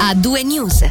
a due news.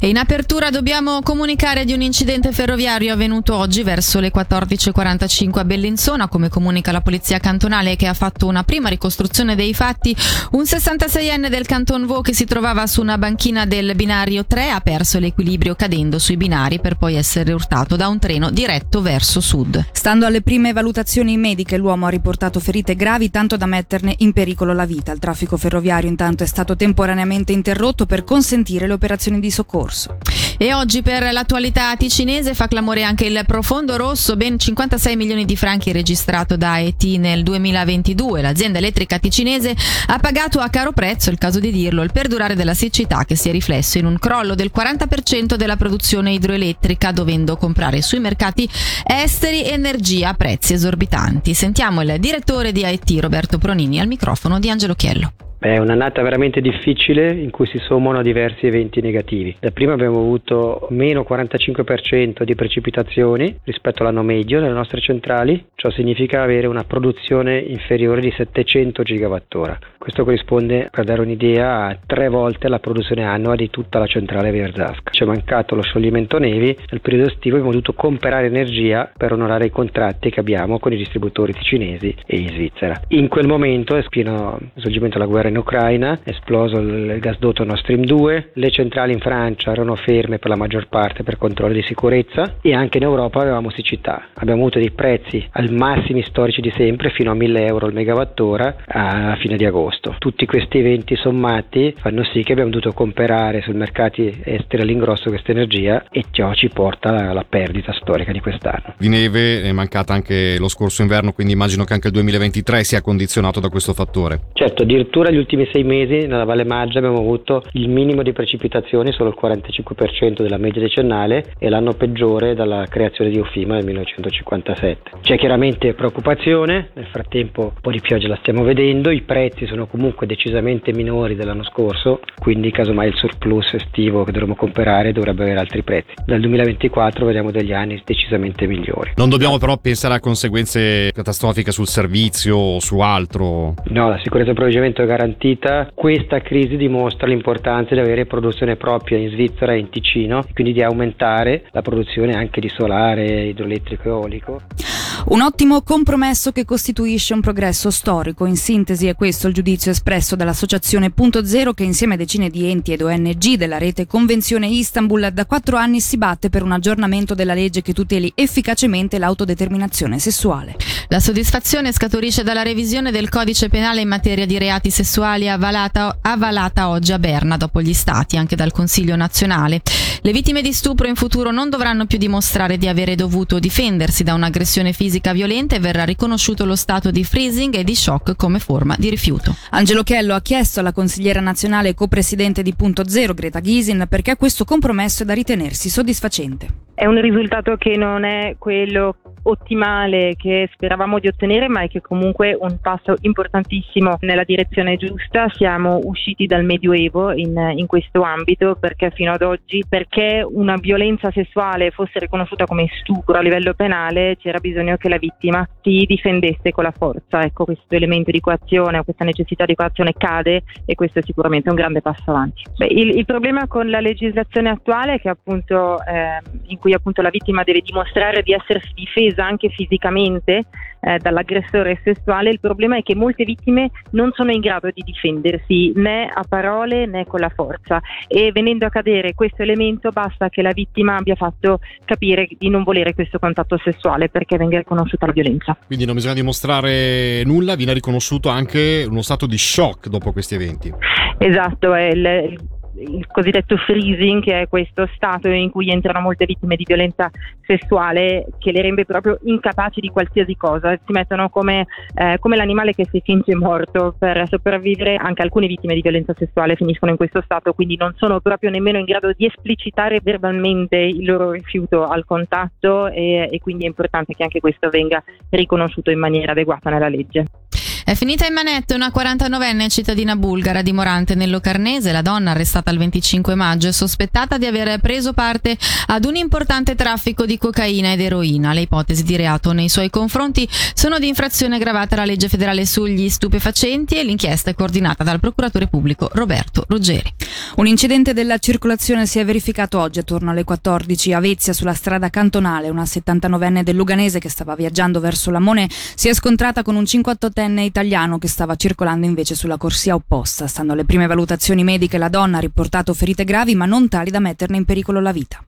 E in apertura dobbiamo comunicare di un incidente ferroviario avvenuto oggi verso le 14.45 a Bellinzona, come comunica la polizia cantonale che ha fatto una prima ricostruzione dei fatti. Un 66enne del Canton Vaud che si trovava su una banchina del binario 3 ha perso l'equilibrio cadendo sui binari per poi essere urtato da un treno diretto verso sud. Stando alle prime valutazioni mediche, l'uomo ha riportato ferite gravi tanto da metterne in pericolo la vita. Il traffico ferroviario intanto è stato temporaneamente interrotto per consentire le operazioni di soccorso corso. E oggi per l'attualità ticinese fa clamore anche il profondo rosso, ben 56 milioni di franchi registrato da ET nel 2022. L'azienda elettrica ticinese ha pagato a caro prezzo, il caso di dirlo, il perdurare della siccità che si è riflesso in un crollo del 40% della produzione idroelettrica, dovendo comprare sui mercati esteri energia a prezzi esorbitanti. Sentiamo il direttore di IT Roberto Pronini al microfono di Angelo Chiello. È un'annata veramente difficile in cui si sommano diversi eventi negativi. Da prima abbiamo avuto meno 45% di precipitazioni rispetto all'anno medio nelle nostre centrali, ciò significa avere una produzione inferiore di 700 GWh. Questo corrisponde, per dare un'idea, a tre volte la produzione annua di tutta la centrale Verzasca. Ci è mancato lo scioglimento nevi, nel periodo estivo abbiamo dovuto comprare energia per onorare i contratti che abbiamo con i distributori cinesi e in Svizzera. In quel momento, è pieno svolgimento della guerra guerra in Ucraina, è esploso il gasdotto Nord Stream 2, le centrali in Francia erano ferme per la maggior parte per controlli di sicurezza e anche in Europa avevamo siccità. Abbiamo avuto dei prezzi al massimi storici di sempre fino a 1000 euro al megawattora a fine di agosto. Tutti questi eventi sommati fanno sì che abbiamo dovuto comprare sui mercati esteri all'ingrosso questa energia e ciò ci porta alla, alla perdita storica di quest'anno. Di neve è mancata anche lo scorso inverno, quindi immagino che anche il 2023 sia condizionato da questo fattore. Certo, addirittura gli ultimi sei mesi nella Valle Maggia abbiamo avuto il minimo di precipitazioni, solo il 45% della media decennale e l'anno peggiore dalla creazione di Ufima nel 1957. C'è chiaramente preoccupazione, nel frattempo un po' di pioggia la stiamo vedendo, i prezzi sono comunque decisamente minori dell'anno scorso, quindi casomai il surplus estivo che dovremo comprare dovrebbe avere altri prezzi. Dal 2024 vediamo degli anni decisamente migliori. Non dobbiamo però pensare a conseguenze catastrofiche sul servizio o su altro? No, la sicurezza di approvvigionamento è garantita garantita, questa crisi dimostra l'importanza di avere produzione propria in Svizzera e in Ticino, quindi di aumentare la produzione anche di solare, idroelettrico e eolico. Un ottimo compromesso che costituisce un progresso storico. In sintesi è questo il giudizio espresso dall'associazione Punto Zero che insieme a decine di enti ed ONG della rete Convenzione Istanbul da quattro anni si batte per un aggiornamento della legge che tuteli efficacemente l'autodeterminazione sessuale. La soddisfazione scaturisce dalla revisione del codice penale in materia di reati sessuali avvalata, avvalata oggi a Berna dopo gli stati, anche dal Consiglio nazionale. Le vittime di stupro in futuro non dovranno più dimostrare di avere dovuto difendersi da un'aggressione fisica violenta e verrà riconosciuto lo stato di freezing e di shock come forma di rifiuto. Angelo Chiello ha chiesto alla consigliera nazionale e copresidente di Punto Zero, Greta Ghisin, perché questo compromesso è da ritenersi soddisfacente. È un risultato che non è quello ottimale che speravamo di ottenere, ma è che comunque un passo importantissimo nella direzione giusta. Siamo usciti dal Medioevo in, in questo ambito perché fino ad oggi, perché una violenza sessuale fosse riconosciuta come stupro a livello penale, c'era bisogno che la vittima si difendesse con la forza. Ecco, questo elemento di coazione questa necessità di coazione cade e questo è sicuramente un grande passo avanti. Beh, il, il, problema con la legislazione attuale è che appunto eh, in cui appunto la vittima deve dimostrare di essersi difesa uccisa anche fisicamente eh, dall'aggressore sessuale, il problema è che molte vittime non sono in grado di difendersi né a parole né con la forza e venendo a cadere questo elemento basta che la vittima abbia fatto capire di non volere questo contatto sessuale perché venga riconosciuta la violenza. Quindi non bisogna dimostrare nulla, viene riconosciuto anche uno stato di shock dopo questi eventi. Esatto, è il, il cosiddetto freezing, che è questo stato in cui entrano molte vittime di violenza sessuale che le rende proprio incapaci di qualsiasi cosa, si mettono come, eh, come l'animale che si finge morto per sopravvivere, anche alcune vittime di violenza sessuale finiscono in questo stato, quindi non sono proprio nemmeno in grado di esplicitare verbalmente il loro rifiuto al contatto e, e quindi è importante che anche questo venga riconosciuto in maniera adeguata nella legge. È finita in manette una 49enne cittadina bulgara dimorante nel Locarnese. La donna, arrestata il 25 maggio, è sospettata di aver preso parte ad un importante traffico di cocaina ed eroina. Le ipotesi di reato nei suoi confronti sono di infrazione aggravata alla legge federale sugli stupefacenti e l'inchiesta è coordinata dal procuratore pubblico Roberto Ruggeri. Un incidente della circolazione si è verificato oggi attorno alle 14 a Vezia sulla strada cantonale. Una 79enne del Luganese che stava viaggiando verso Lamone si è scontrata con un 58enne italiano che stava circolando invece sulla corsia opposta. Stando alle prime valutazioni mediche, la donna ha riportato ferite gravi ma non tali da metterne in pericolo la vita.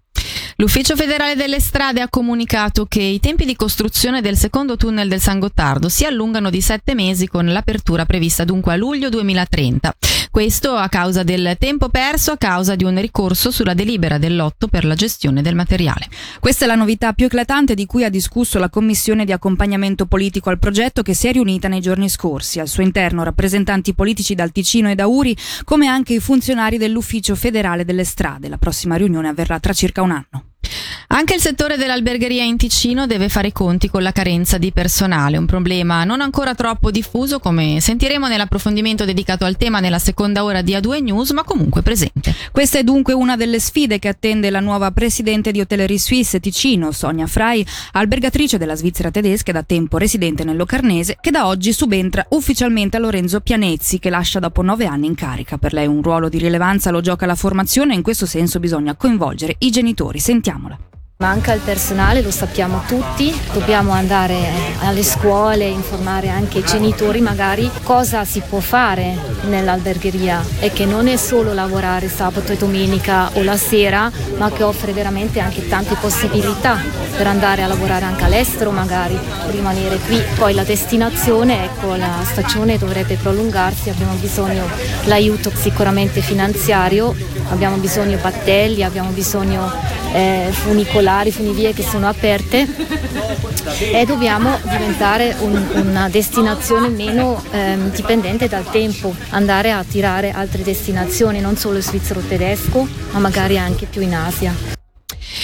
L'Ufficio federale delle strade ha comunicato che i tempi di costruzione del secondo tunnel del San Gottardo si allungano di sette mesi con l'apertura prevista dunque a luglio 2030. Questo a causa del tempo perso a causa di un ricorso sulla delibera dell'otto per la gestione del materiale. Questa è la novità più eclatante di cui ha discusso la commissione di accompagnamento politico al progetto che si è riunita nei giorni scorsi. Al suo interno rappresentanti politici dal Ticino e da Uri, come anche i funzionari dell'Ufficio federale delle strade. La prossima riunione avverrà tra circa un anno. Anche il settore dell'albergheria in Ticino deve fare i conti con la carenza di personale, un problema non ancora troppo diffuso come sentiremo nell'approfondimento dedicato al tema nella seconda ora di A2 News, ma comunque presente. Questa è dunque una delle sfide che attende la nuova presidente di Hotellerie Suisse Ticino, Sonia Frei, albergatrice della Svizzera tedesca e da tempo residente nel Locarnese, che da oggi subentra ufficialmente a Lorenzo Pianezzi, che lascia dopo nove anni in carica. Per lei un ruolo di rilevanza lo gioca la formazione e in questo senso bisogna coinvolgere i genitori. Sentiamola. Manca il personale, lo sappiamo tutti, dobbiamo andare alle scuole, informare anche i genitori magari cosa si può fare nell'albergheria e che non è solo lavorare sabato e domenica o la sera, ma che offre veramente anche tante possibilità per andare a lavorare anche all'estero magari, rimanere qui. Poi la destinazione, ecco, la stagione dovrebbe prolungarsi, abbiamo bisogno l'aiuto sicuramente finanziario, abbiamo bisogno battelli, abbiamo bisogno eh, funicolari, funivie che sono aperte e dobbiamo diventare un, una destinazione meno ehm, dipendente dal tempo, andare a attirare altre destinazioni, non solo svizzero tedesco, ma magari anche più in Asia.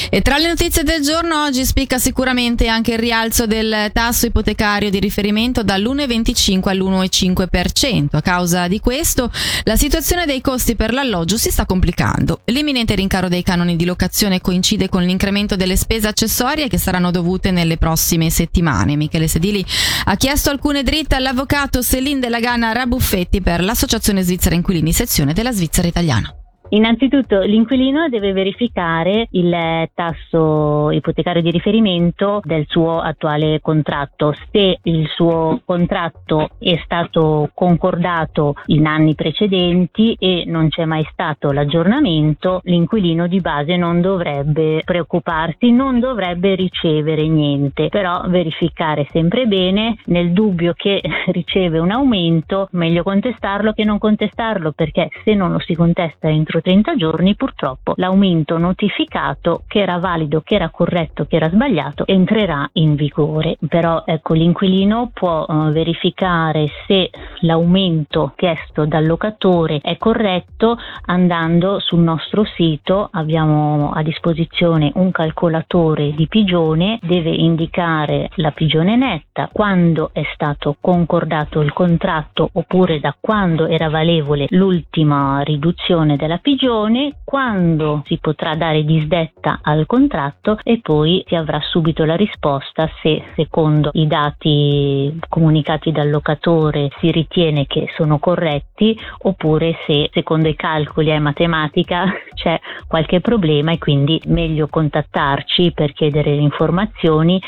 E tra le notizie del giorno oggi spicca sicuramente anche il rialzo del tasso ipotecario di riferimento dall'1,25 all'1,5%. A causa di questo la situazione dei costi per l'alloggio si sta complicando. L'imminente rincaro dei canoni di locazione coincide con l'incremento delle spese accessorie che saranno dovute nelle prossime settimane. Michele Sedili ha chiesto alcune dritte all'avvocato Céline Della Rabuffetti per l'Associazione Svizzera Inquilini, sezione della Svizzera Italiana. Innanzitutto l'inquilino deve verificare il tasso ipotecario di riferimento del suo attuale contratto. Se il suo contratto è stato concordato in anni precedenti e non c'è mai stato l'aggiornamento, l'inquilino di base non dovrebbe preoccuparsi, non dovrebbe ricevere niente, però verificare sempre bene nel dubbio che riceve un aumento, meglio contestarlo che non contestarlo perché se non lo si contesta entro entro 30 giorni purtroppo l'aumento notificato che era valido, che era corretto, che era sbagliato entrerà in vigore. Però ecco l'inquilino può uh, verificare se l'aumento chiesto dal locatore è corretto andando sul nostro sito, abbiamo a disposizione un calcolatore di pigione, deve indicare la pigione netta, quando è stato concordato il contratto oppure da quando era valevole l'ultima riduzione della pigione, quando si potrà dare disdetta al contratto e poi si avrà subito la risposta se secondo i dati comunicati dal locatore si ritiene che sono corretti oppure se secondo i calcoli e matematica c'è qualche problema e quindi meglio contattarci per chiedere le informazioni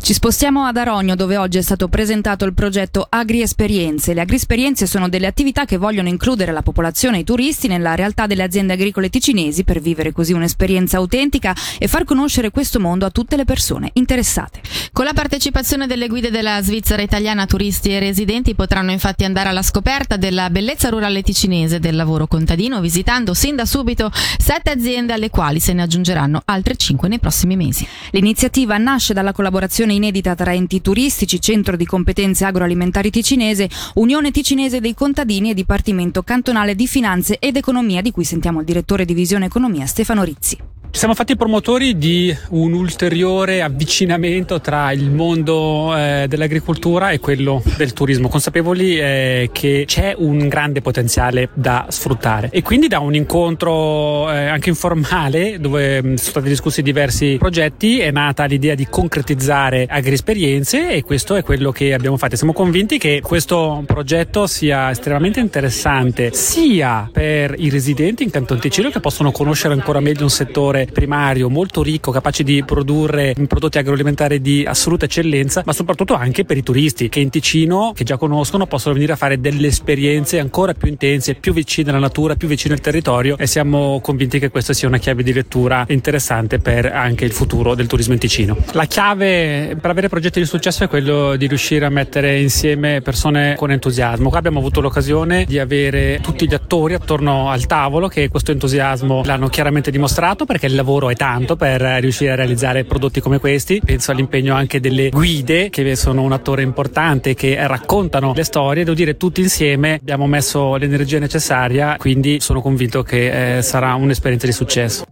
ci spostiamo ad Arogno dove oggi è stato presentato il progetto Agri-Esperienze. Le agri-esperienze sono delle attività che vogliono includere la popolazione e i turisti nella realtà delle aziende agricole ticinesi per vivere così un'esperienza autentica e far conoscere questo mondo a tutte le persone interessate. Con la partecipazione delle guide della Svizzera italiana turisti e residenti potranno infatti andare alla scoperta della bellezza rurale ticinese del lavoro contadino visitando sin da subito sette aziende alle quali se ne aggiungeranno altre cinque nei prossimi mesi. L'iniziativa nasce dalla collaborazione inedita tra enti turistici, Centro di Competenze Agroalimentari Ticinese, Unione Ticinese dei Contadini e Dipartimento Cantonale di Finanze ed Economia, di cui sentiamo il direttore Divisione Economia Stefano Rizzi. Ci siamo fatti promotori di un ulteriore avvicinamento tra il mondo eh, dell'agricoltura e quello del turismo, consapevoli eh, che c'è un grande potenziale da sfruttare e quindi da un incontro eh, anche informale dove mm, sono stati discussi diversi progetti è nata l'idea di concretizzare agriesperienze e questo è quello che abbiamo fatto. Siamo convinti che questo progetto sia estremamente interessante sia per i residenti in Canton Ticino che possono conoscere ancora meglio un settore primario molto ricco, capace di produrre prodotti agroalimentari di assoluta eccellenza, ma soprattutto anche per i turisti che in Ticino, che già conoscono, possono venire a fare delle esperienze ancora più intense, più vicine alla natura, più vicine al territorio e siamo convinti che questa sia una chiave di lettura interessante per anche il futuro del turismo in Ticino. La chiave per avere progetti di successo è quello di riuscire a mettere insieme persone con entusiasmo. Qua abbiamo avuto l'occasione di avere tutti gli attori attorno al tavolo che questo entusiasmo l'hanno chiaramente dimostrato perché il lavoro è tanto per riuscire a realizzare prodotti come questi. Penso all'impegno anche delle guide che sono un attore importante che raccontano le storie. Devo dire tutti insieme abbiamo messo l'energia necessaria, quindi sono convinto che eh, sarà un'esperienza di successo.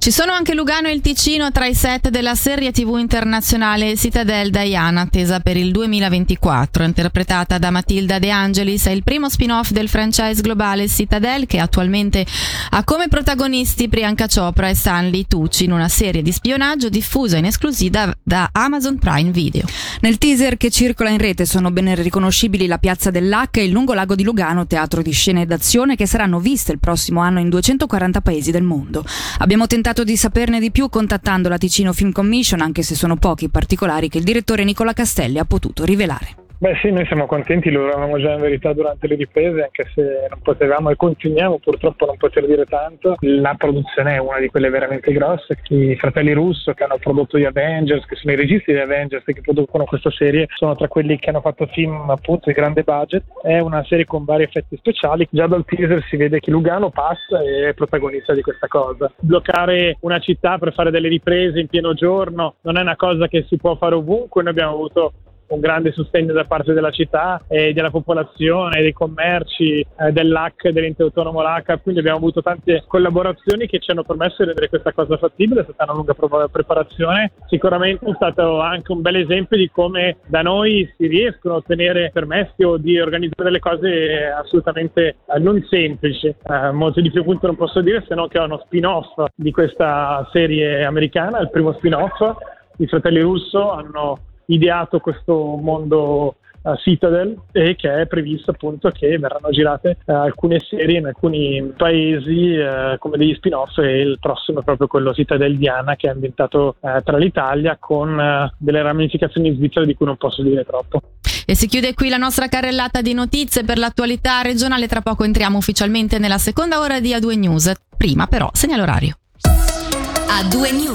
Ci sono anche Lugano e il Ticino tra i set della serie tv internazionale Citadel Diana, attesa per il 2024. Interpretata da Matilda De Angelis, è il primo spin-off del franchise globale Citadel che attualmente ha come protagonisti Priyanka Chopra e Stanley Tucci in una serie di spionaggio diffusa in esclusiva da Amazon Prime Video. Nel teaser che circola in rete sono ben riconoscibili la piazza dell'H e il lungolago di Lugano, teatro di scene d'azione che saranno viste il prossimo anno in 240 paesi del mondo. Abbiamo tentato tentato di saperne di più contattando la Ticino Film Commission, anche se sono pochi i particolari che il direttore Nicola Castelli ha potuto rivelare. Beh sì, noi siamo contenti, lo eravamo già in verità durante le riprese, anche se non potevamo e continuiamo purtroppo a non poter dire tanto. La produzione è una di quelle veramente grosse. I fratelli Russo che hanno prodotto gli Avengers, che sono i registi di Avengers che producono questa serie, sono tra quelli che hanno fatto film appunto di grande budget. È una serie con vari effetti speciali. Già dal teaser si vede che Lugano passa e è protagonista di questa cosa. Bloccare una città per fare delle riprese in pieno giorno non è una cosa che si può fare ovunque. Noi abbiamo avuto un grande sostegno da parte della città e della popolazione, dei commerci, eh, dell'AC, dell'ente autonomo LAC, quindi abbiamo avuto tante collaborazioni che ci hanno permesso di rendere questa cosa fattibile, è stata una lunga preparazione, sicuramente è stato anche un bel esempio di come da noi si riescono a ottenere permessi o di organizzare delle cose assolutamente eh, non semplici, eh, molto di più appunto non posso dire se non che è uno spin-off di questa serie americana, il primo spin-off, i fratelli Russo hanno ideato questo mondo uh, Citadel e che è previsto appunto che verranno girate uh, alcune serie in alcuni paesi uh, come degli spin-off e il prossimo è proprio quello Citadel Diana che è ambientato tra l'Italia con delle ramificazioni in Svizzera di cui non posso dire troppo. E si chiude qui la nostra carrellata di notizie per l'attualità regionale. Tra poco entriamo ufficialmente nella seconda ora di A2 News. Prima però segnalo orario. A2 News.